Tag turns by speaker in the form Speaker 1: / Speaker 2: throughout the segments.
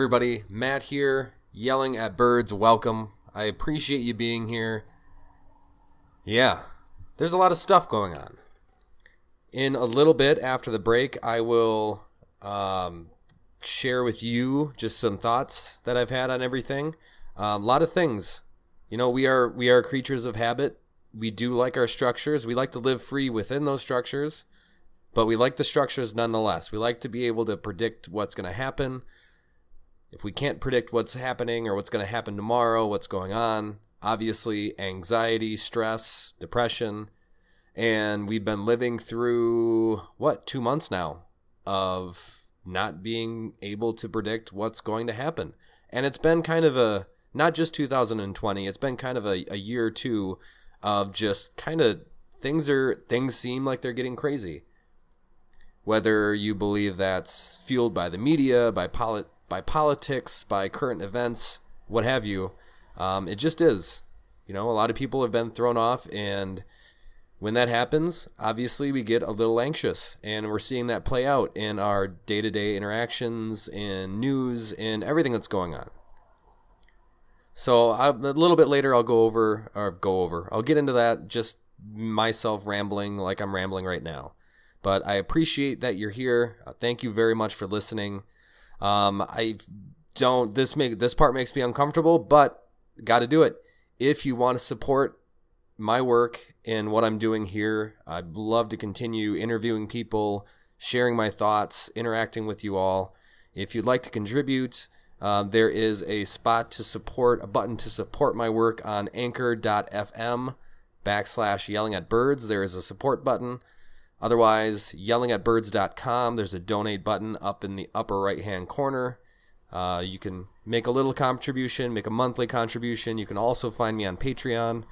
Speaker 1: everybody. Matt here, yelling at birds. Welcome. I appreciate you being here. Yeah, there's a lot of stuff going on. In a little bit after the break, I will um, share with you just some thoughts that I've had on everything. Um, a lot of things. You know, we are we are creatures of habit. We do like our structures. We like to live free within those structures, but we like the structures nonetheless. We like to be able to predict what's going to happen if we can't predict what's happening or what's going to happen tomorrow, what's going on, obviously anxiety, stress, depression, and we've been living through what, 2 months now of not being able to predict what's going to happen. And it's been kind of a not just 2020, it's been kind of a, a year or two of just kind of things are things seem like they're getting crazy. Whether you believe that's fueled by the media, by polit- by politics, by current events, what have you. Um, it just is. You know, a lot of people have been thrown off, and when that happens, obviously we get a little anxious, and we're seeing that play out in our day to day interactions, in news, in everything that's going on. So I, a little bit later, I'll go over or go over. I'll get into that. Just myself rambling like I'm rambling right now. But I appreciate that you're here. Thank you very much for listening. Um, I don't. This make this part makes me uncomfortable, but got to do it. If you want to support my work and what I'm doing here, I'd love to continue interviewing people, sharing my thoughts, interacting with you all. If you'd like to contribute, uh, there is a spot to support, a button to support my work on anchor.fm backslash yelling at birds. There is a support button. Otherwise, yellingatbirds.com, there's a donate button up in the upper right hand corner. Uh, you can make a little contribution, make a monthly contribution. You can also find me on Patreon.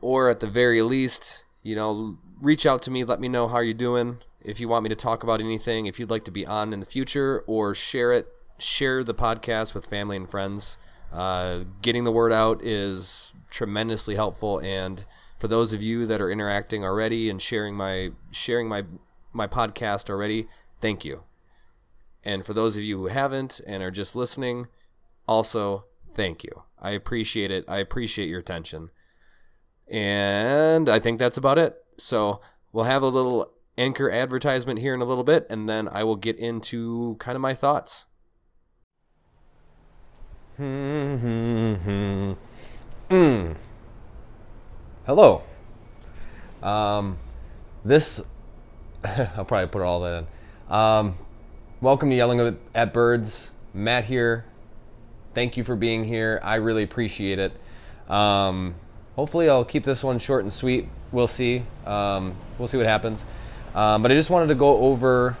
Speaker 1: Or at the very least, you know, reach out to me, let me know how you're doing. If you want me to talk about anything, if you'd like to be on in the future, or share it, share the podcast with family and friends. Uh, getting the word out is tremendously helpful and for those of you that are interacting already and sharing my sharing my my podcast already, thank you. And for those of you who haven't and are just listening, also thank you. I appreciate it. I appreciate your attention. And I think that's about it. So we'll have a little anchor advertisement here in a little bit, and then I will get into kind of my thoughts.
Speaker 2: Mm. Hello. Um, this, I'll probably put all that in. Um, welcome to Yelling at Birds. Matt here. Thank you for being here. I really appreciate it. Um, hopefully, I'll keep this one short and sweet. We'll see. Um, we'll see what happens. Um, but I just wanted to go over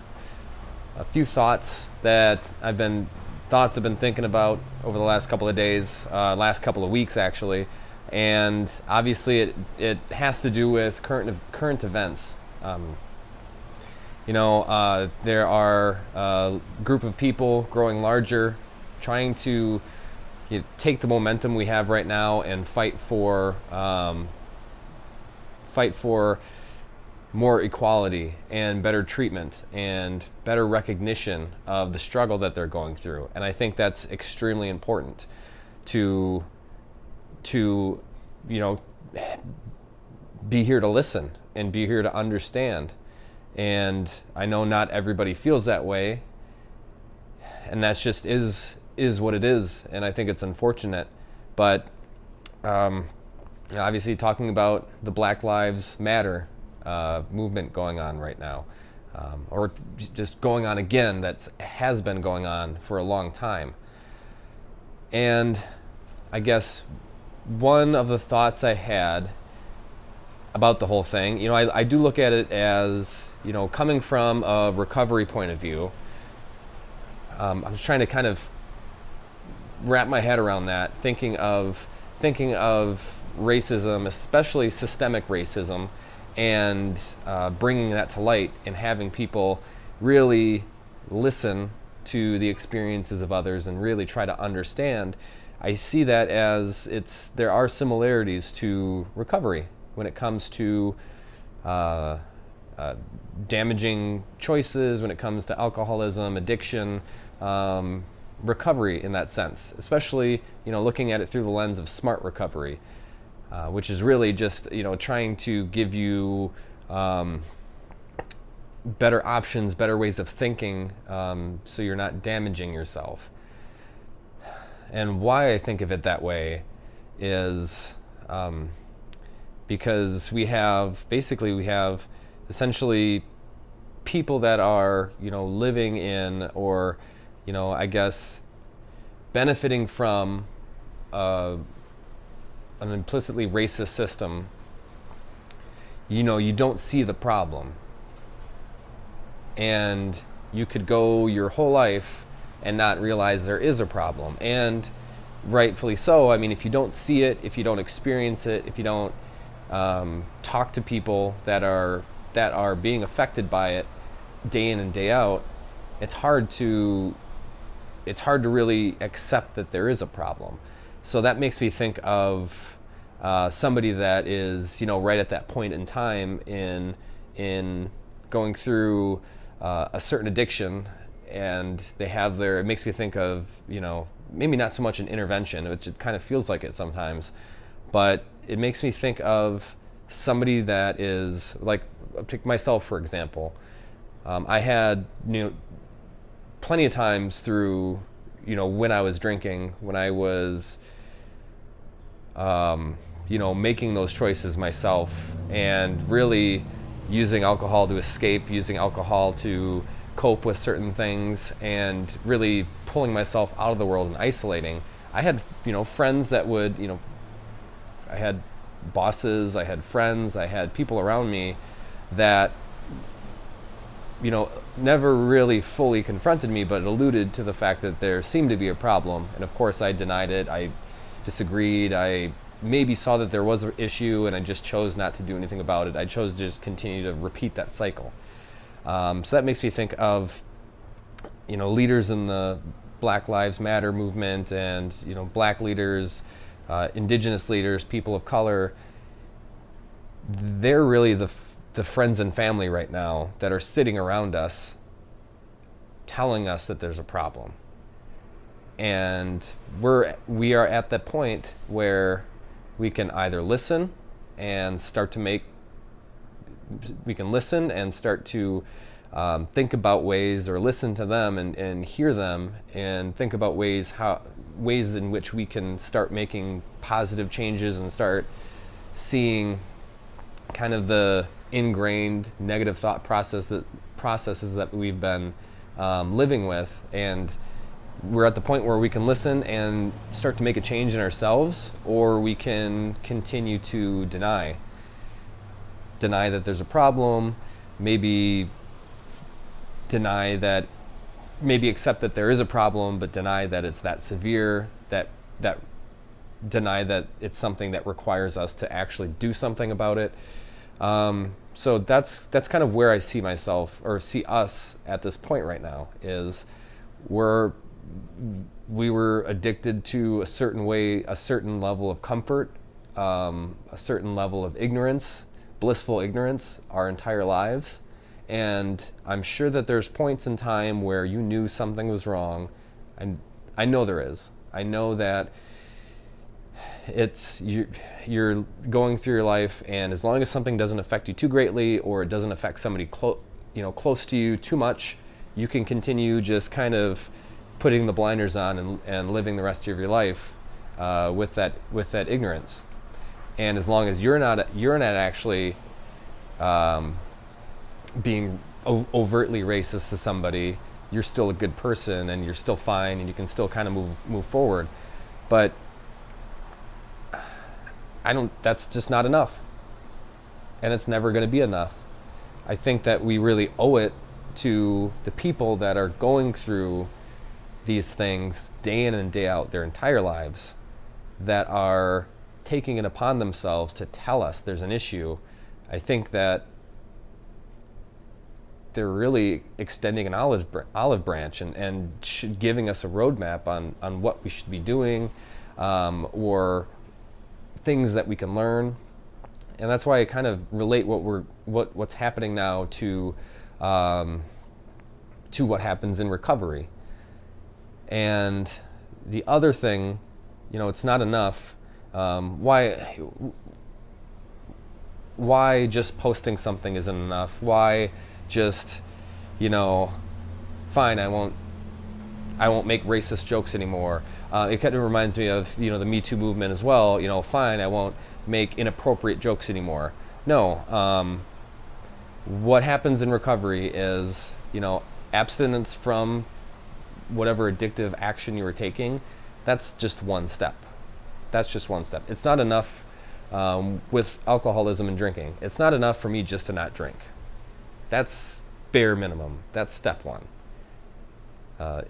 Speaker 2: a few thoughts that I've been thoughts I've been thinking about over the last couple of days, uh, last couple of weeks actually and obviously it, it has to do with current current events. Um, you know, uh, there are a group of people growing larger, trying to you know, take the momentum we have right now and fight for um, fight for more equality and better treatment and better recognition of the struggle that they're going through. And I think that's extremely important to to, you know, be here to listen and be here to understand. And I know not everybody feels that way, and that's just is is what it is. And I think it's unfortunate, but um, obviously talking about the Black Lives Matter uh, movement going on right now, um, or just going on again. That has been going on for a long time, and I guess one of the thoughts I had about the whole thing, you know, I, I do look at it as, you know, coming from a recovery point of view. Um, I was trying to kind of wrap my head around that, thinking of thinking of racism, especially systemic racism, and uh, bringing that to light and having people really listen to the experiences of others and really try to understand I see that as it's there are similarities to recovery when it comes to uh, uh, damaging choices when it comes to alcoholism, addiction, um, recovery in that sense. Especially, you know, looking at it through the lens of smart recovery, uh, which is really just you know trying to give you um, better options, better ways of thinking, um, so you're not damaging yourself. And why I think of it that way is um, because we have basically we have essentially people that are you know living in or you know I guess benefiting from uh, an implicitly racist system. You know you don't see the problem, and you could go your whole life and not realize there is a problem. And rightfully so i mean if you don't see it if you don't experience it if you don't um, talk to people that are that are being affected by it day in and day out it's hard to it's hard to really accept that there is a problem. So that makes me think of uh, somebody that is you know right at that point in time in in going through uh, a certain addiction and they have their it makes me think of you know maybe not so much an intervention which it kind of feels like it sometimes but it makes me think of somebody that is like take myself for example. Um, i had you know plenty of times through you know when i was drinking when i was um, you know making those choices myself and really using alcohol to escape using alcohol to cope with certain things and really pulling myself out of the world and isolating. I had, you know, friends that would, you know, I had bosses, I had friends, I had people around me that, you know, never really fully confronted me, but alluded to the fact that there seemed to be a problem. And of course, I denied it. I disagreed. I maybe saw that there was an issue and I just chose not to do anything about it. I chose to just continue to repeat that cycle. Um, so that makes me think of, you know, leaders in the Black Lives Matter movement and, you know, black leaders, uh, indigenous leaders, people of color. They're really the, the friends and family right now that are sitting around us telling us that there's a problem. And we're, we are at that point where we can either listen and start to make we can listen and start to um, think about ways or listen to them and, and hear them and think about ways how ways in which we can start making positive changes and start seeing kind of the ingrained negative thought process that, processes that we've been um, living with. And we're at the point where we can listen and start to make a change in ourselves or we can continue to deny deny that there's a problem, maybe deny that maybe accept that there is a problem but deny that it's that severe that that deny that it's something that requires us to actually do something about it. Um, so that's that's kind of where I see myself or see us at this point right now is we're we were addicted to a certain way a certain level of comfort um, a certain level of ignorance blissful ignorance our entire lives. And I'm sure that there's points in time where you knew something was wrong. And I know there is. I know that it's you, you're going through your life, and as long as something doesn't affect you too greatly, or it doesn't affect somebody close, you know, close to you too much, you can continue just kind of putting the blinders on and, and living the rest of your life uh, with that with that ignorance and as long as you're not you're not actually um, being o- overtly racist to somebody, you're still a good person and you're still fine and you can still kind of move move forward. But I don't. That's just not enough, and it's never going to be enough. I think that we really owe it to the people that are going through these things day in and day out their entire lives that are taking it upon themselves to tell us there's an issue, I think that they're really extending an olive, olive branch and, and giving us a roadmap on, on what we should be doing um, or things that we can learn. and that's why I kind of relate what we're what what's happening now to um, to what happens in recovery. And the other thing, you know, it's not enough. Um, why why just posting something isn't enough? Why just you know, fine, I won't I won't make racist jokes anymore. Uh, it kind of reminds me of you know the Me Too movement as well. You know, fine, I won't make inappropriate jokes anymore. No. Um, what happens in recovery is you know abstinence from whatever addictive action you were taking. That's just one step. That's just one step. It's not enough um, with alcoholism and drinking. It's not enough for me just to not drink. That's bare minimum. That's step one. Uh,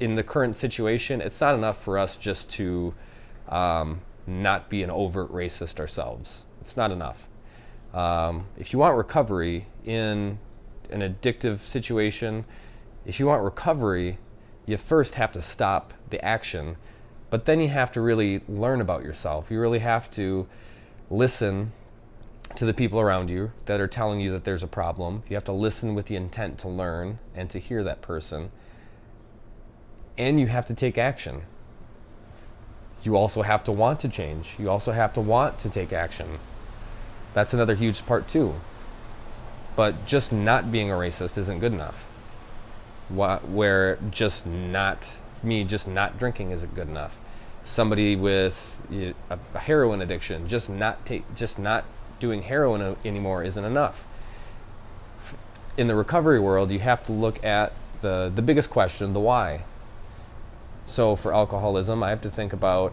Speaker 2: in the current situation, it's not enough for us just to um, not be an overt racist ourselves. It's not enough. Um, if you want recovery in an addictive situation, if you want recovery, you first have to stop the action, but then you have to really learn about yourself. You really have to listen to the people around you that are telling you that there's a problem. You have to listen with the intent to learn and to hear that person and you have to take action. You also have to want to change. You also have to want to take action. That's another huge part, too. But just not being a racist isn't good enough. Where just not, me just not drinking isn't good enough. Somebody with a heroin addiction, just not take, just not doing heroin anymore isn't enough. In the recovery world, you have to look at the, the biggest question, the why so for alcoholism, I have to think about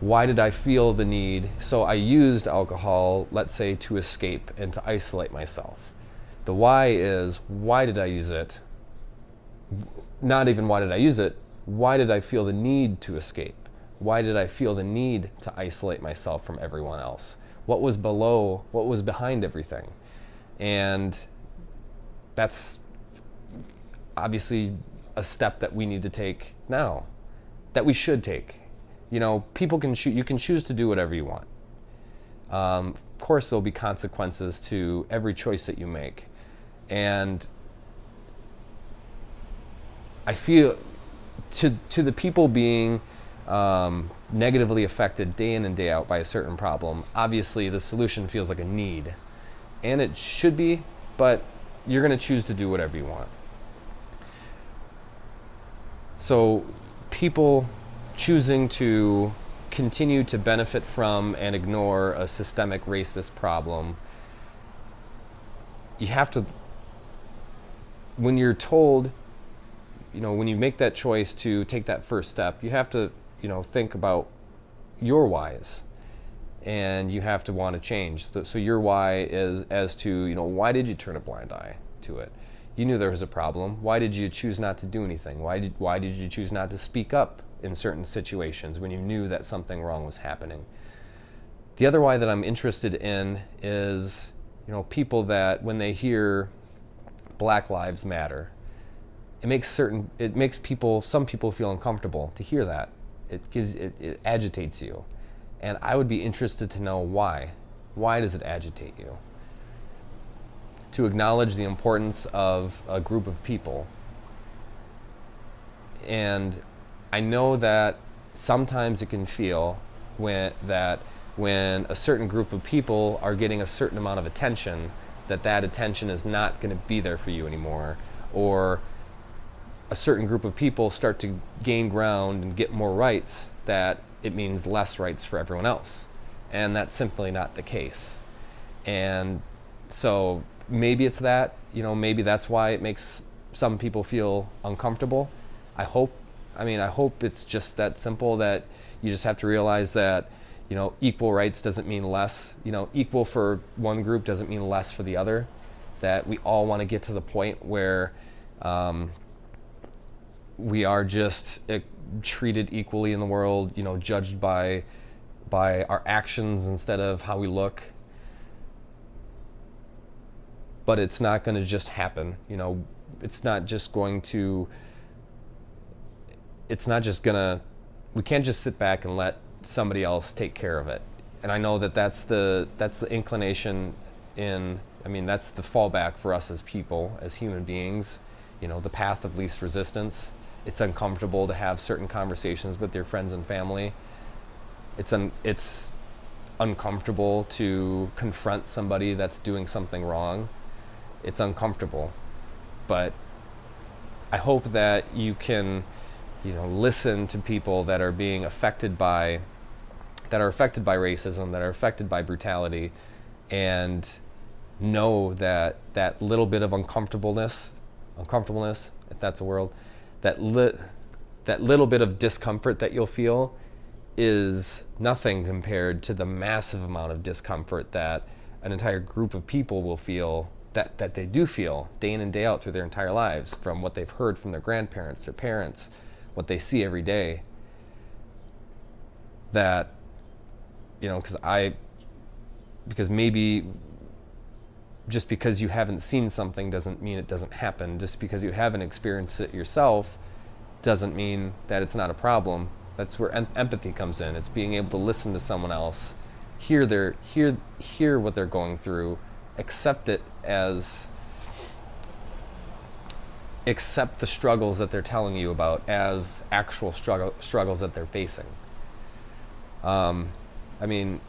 Speaker 2: why did I feel the need? So I used alcohol, let's say, to escape and to isolate myself. The why is why did I use it? Not even why did I use it? Why did I feel the need to escape? Why did I feel the need to isolate myself from everyone else? What was below, what was behind everything? And that's obviously a step that we need to take now, that we should take. You know, people can choose. You can choose to do whatever you want. Um, of course, there'll be consequences to every choice that you make, and I feel to to the people being um, negatively affected day in and day out by a certain problem. Obviously, the solution feels like a need, and it should be, but you're going to choose to do whatever you want. So people choosing to continue to benefit from and ignore a systemic racist problem, you have to, when you're told, you know, when you make that choice to take that first step, you have to, you know, think about your whys and you have to want to change. So, so your why is as to, you know, why did you turn a blind eye to it? you knew there was a problem. Why did you choose not to do anything? Why did, why did you choose not to speak up in certain situations when you knew that something wrong was happening? The other why that I'm interested in is, you know, people that when they hear Black Lives Matter, it makes certain it makes people some people feel uncomfortable to hear that. It gives it, it agitates you. And I would be interested to know why. Why does it agitate you? to acknowledge the importance of a group of people. And I know that sometimes it can feel when that when a certain group of people are getting a certain amount of attention that that attention is not going to be there for you anymore or a certain group of people start to gain ground and get more rights that it means less rights for everyone else. And that's simply not the case. And so maybe it's that you know maybe that's why it makes some people feel uncomfortable. I hope i mean i hope it's just that simple that you just have to realize that you know equal rights doesn't mean less. You know equal for one group doesn't mean less for the other. That we all want to get to the point where um, we are just uh, treated equally in the world you know judged by by our actions instead of how we look but it's not going to just happen. You know, it's not just going to. It's not just gonna. We can't just sit back and let somebody else take care of it. and I know that that's the that's the inclination in. I mean, that's the fallback for us as people, as human beings. You know, the path of least resistance. It's uncomfortable to have certain conversations with your friends and family. It's un, it's uncomfortable to confront somebody that's doing something wrong. It's uncomfortable, but I hope that you can, you know, listen to people that are being affected by, that are affected by racism, that are affected by brutality, and know that that little bit of uncomfortableness, uncomfortableness, if that's a word, that li- that little bit of discomfort that you'll feel is nothing compared to the massive amount of discomfort that an entire group of people will feel that, that they do feel day in and day out through their entire lives from what they've heard from their grandparents, their parents, what they see every day. That, you know, because I, because maybe just because you haven't seen something doesn't mean it doesn't happen. Just because you haven't experienced it yourself doesn't mean that it's not a problem. That's where em- empathy comes in. It's being able to listen to someone else, hear their hear hear what they're going through, accept it as accept the struggles that they're telling you about as actual struggle, struggles that they're facing. Um, I mean,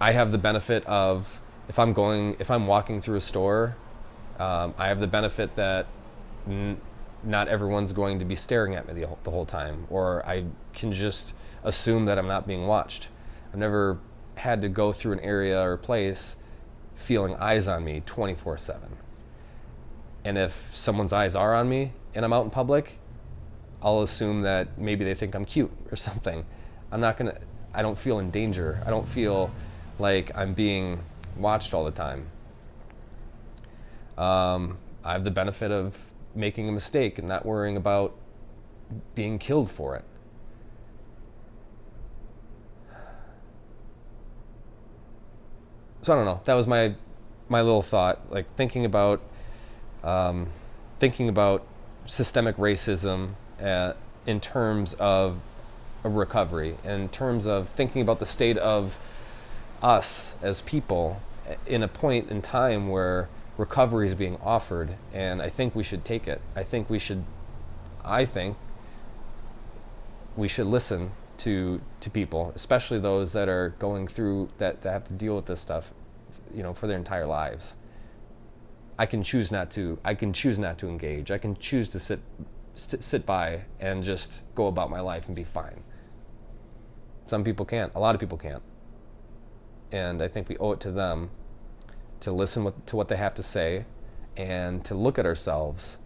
Speaker 2: I have the benefit of if I'm going, if I'm walking through a store, um, I have the benefit that n- not everyone's going to be staring at me the whole, the whole time, or I can just assume that I'm not being watched. I've never had to go through an area or place feeling eyes on me 24 7. And if someone's eyes are on me and I'm out in public, I'll assume that maybe they think I'm cute or something. I'm not gonna, I don't feel in danger. I don't feel like I'm being watched all the time. Um, I have the benefit of making a mistake and not worrying about being killed for it. so I don't know. That was my my little thought, like thinking about um, thinking about systemic racism uh, in terms of a recovery, in terms of thinking about the state of us as people eh, in a point in time where recovery is being offered, and I think we should take it. I think we should. I think we should listen to to people, especially those that are going through that, that have to deal with this stuff, you know, for their entire lives. I can choose not to. I can choose not to engage. I can choose to sit st- sit by and just go about my life and be fine. Some people can't. A lot of people can't. And I think we owe it to them to listen with, to what they have to say and to look at ourselves,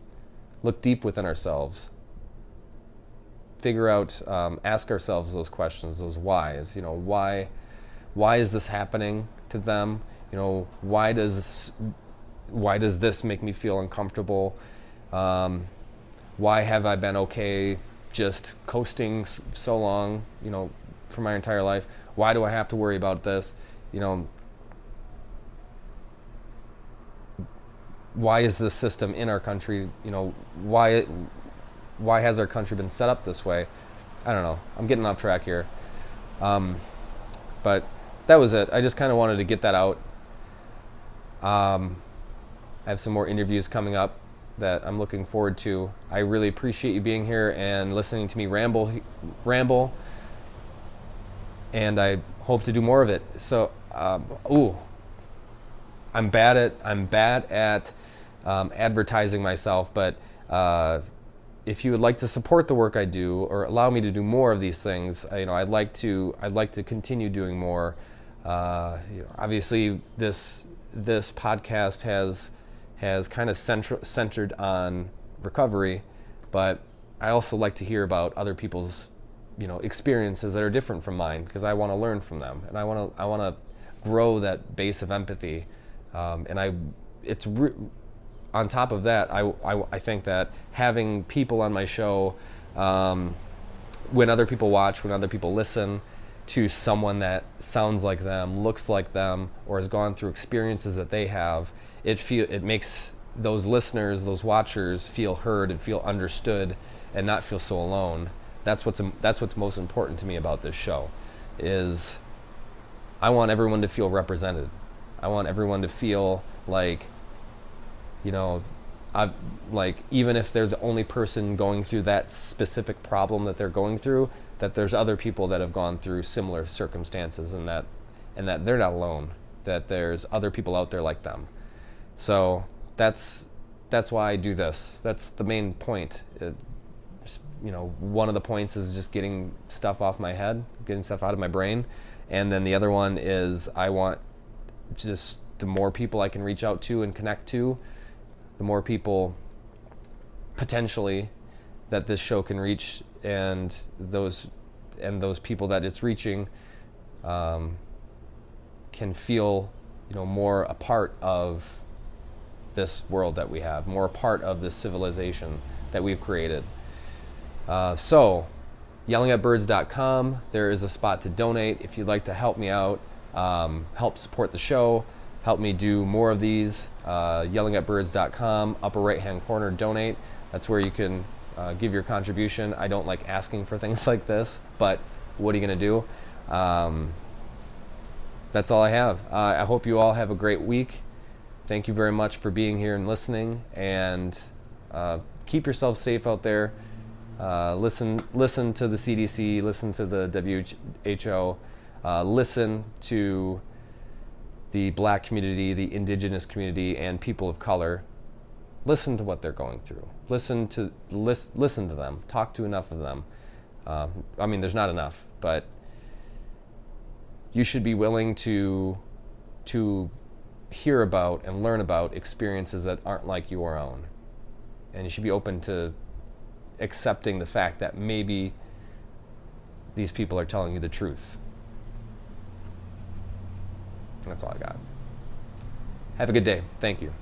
Speaker 2: look deep within ourselves, figure out, um, ask ourselves those questions, those whys. You know, why, why is this happening to them? You know, why does this, why does this make me feel uncomfortable? Um, why have I been okay just coasting so long? You know, for my entire life. Why do I have to worry about this? You know, why is this system in our country? You know, why why has our country been set up this way? I don't know. I'm getting off track here. Um, but that was it. I just kind of wanted to get that out. Um, I have some more interviews coming up that I'm looking forward to. I really appreciate you being here and listening to me ramble, ramble. And I hope to do more of it. So, um, ooh, I'm bad at I'm bad at um, advertising myself, but uh, if you would like to support the work I do or allow me to do more of these things, you know, I'd like to I'd like to continue doing more. Uh, you know, obviously, this this podcast has has kind of centr- centered on recovery, but I also like to hear about other people's you know experiences that are different from mine because I want to learn from them and I want to I want to grow that base of empathy. Um, and I, it's re- on top of that, I, I, I, think that having people on my show, um, when other people watch, when other people listen to someone that sounds like them, looks like them, or has gone through experiences that they have, it feel it makes those listeners, those watchers feel heard and feel understood, and not feel so alone. That's what's that's what's most important to me about this show, is I want everyone to feel represented. I want everyone to feel like, you know, I like even if they're the only person going through that specific problem that they're going through, that there's other people that have gone through similar circumstances and that and that they're not alone. That there's other people out there like them. So that's that's why I do this. That's the main point. Uh, it, you know, one of the points is just getting stuff off my head, getting stuff out of my brain, and then the other one is I want just the more people I can reach out to and connect to, the more people potentially that this show can reach, and those and those people that it's reaching um, can feel, you know, more a part of this world that we have, more a part of this civilization that we've created. Uh, so, yellingatbirds.com. There is a spot to donate if you'd like to help me out, um, help support the show, help me do more of these. Uh, yellingatbirds.com, upper right hand corner, donate. That's where you can uh, give your contribution. I don't like asking for things like this, but what are you going to do? Um, that's all I have. Uh, I hope you all have a great week. Thank you very much for being here and listening, and uh, keep yourselves safe out there. Uh, listen, listen to the CDC, listen to the WHO, uh, listen to the black community, the indigenous community, and people of color. Listen to what they're going through. Listen to list, listen to them. Talk to enough of them. Uh, I mean, there's not enough, but you should be willing to to hear about and learn about experiences that aren't like your own, and you should be open to accepting the fact that maybe these people are telling you the truth. That's all I got. Have a good day. Thank you.